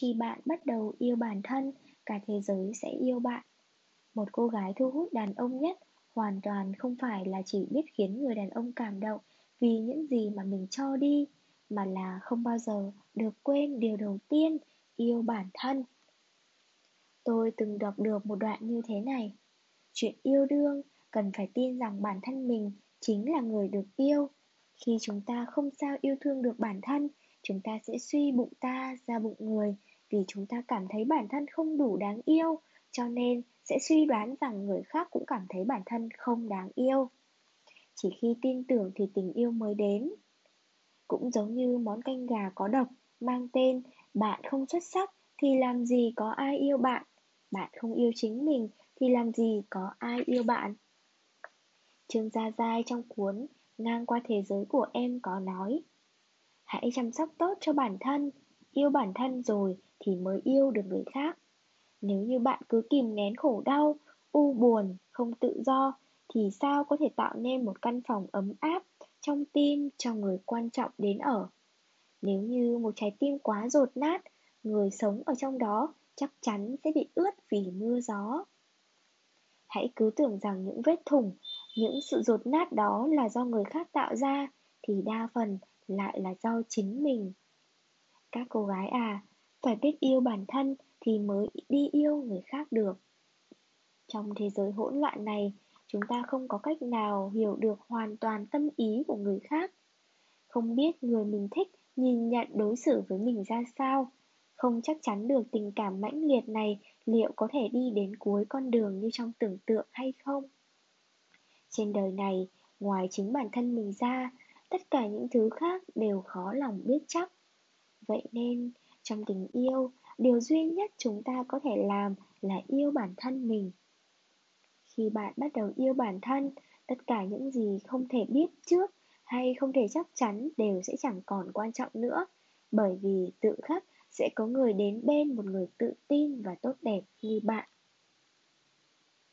Khi bạn bắt đầu yêu bản thân, cả thế giới sẽ yêu bạn. Một cô gái thu hút đàn ông nhất hoàn toàn không phải là chỉ biết khiến người đàn ông cảm động vì những gì mà mình cho đi, mà là không bao giờ được quên điều đầu tiên, yêu bản thân. Tôi từng đọc được một đoạn như thế này. Chuyện yêu đương cần phải tin rằng bản thân mình chính là người được yêu. Khi chúng ta không sao yêu thương được bản thân, chúng ta sẽ suy bụng ta ra bụng người vì chúng ta cảm thấy bản thân không đủ đáng yêu, cho nên sẽ suy đoán rằng người khác cũng cảm thấy bản thân không đáng yêu. Chỉ khi tin tưởng thì tình yêu mới đến. Cũng giống như món canh gà có độc mang tên bạn không xuất sắc thì làm gì có ai yêu bạn, bạn không yêu chính mình thì làm gì có ai yêu bạn. Trương Gia Giai trong cuốn Ngang qua thế giới của em có nói Hãy chăm sóc tốt cho bản thân, yêu bản thân rồi thì mới yêu được người khác. Nếu như bạn cứ kìm nén khổ đau, u buồn, không tự do thì sao có thể tạo nên một căn phòng ấm áp trong tim cho người quan trọng đến ở. Nếu như một trái tim quá rột nát, người sống ở trong đó chắc chắn sẽ bị ướt vì mưa gió. Hãy cứ tưởng rằng những vết thủng, những sự rột nát đó là do người khác tạo ra thì đa phần lại là do chính mình. Các cô gái à, phải biết yêu bản thân thì mới đi yêu người khác được. Trong thế giới hỗn loạn này, chúng ta không có cách nào hiểu được hoàn toàn tâm ý của người khác. Không biết người mình thích nhìn nhận đối xử với mình ra sao, không chắc chắn được tình cảm mãnh liệt này liệu có thể đi đến cuối con đường như trong tưởng tượng hay không. Trên đời này, ngoài chính bản thân mình ra, tất cả những thứ khác đều khó lòng biết chắc. Vậy nên, trong tình yêu, điều duy nhất chúng ta có thể làm là yêu bản thân mình. Khi bạn bắt đầu yêu bản thân, tất cả những gì không thể biết trước hay không thể chắc chắn đều sẽ chẳng còn quan trọng nữa, bởi vì tự khắc sẽ có người đến bên một người tự tin và tốt đẹp như bạn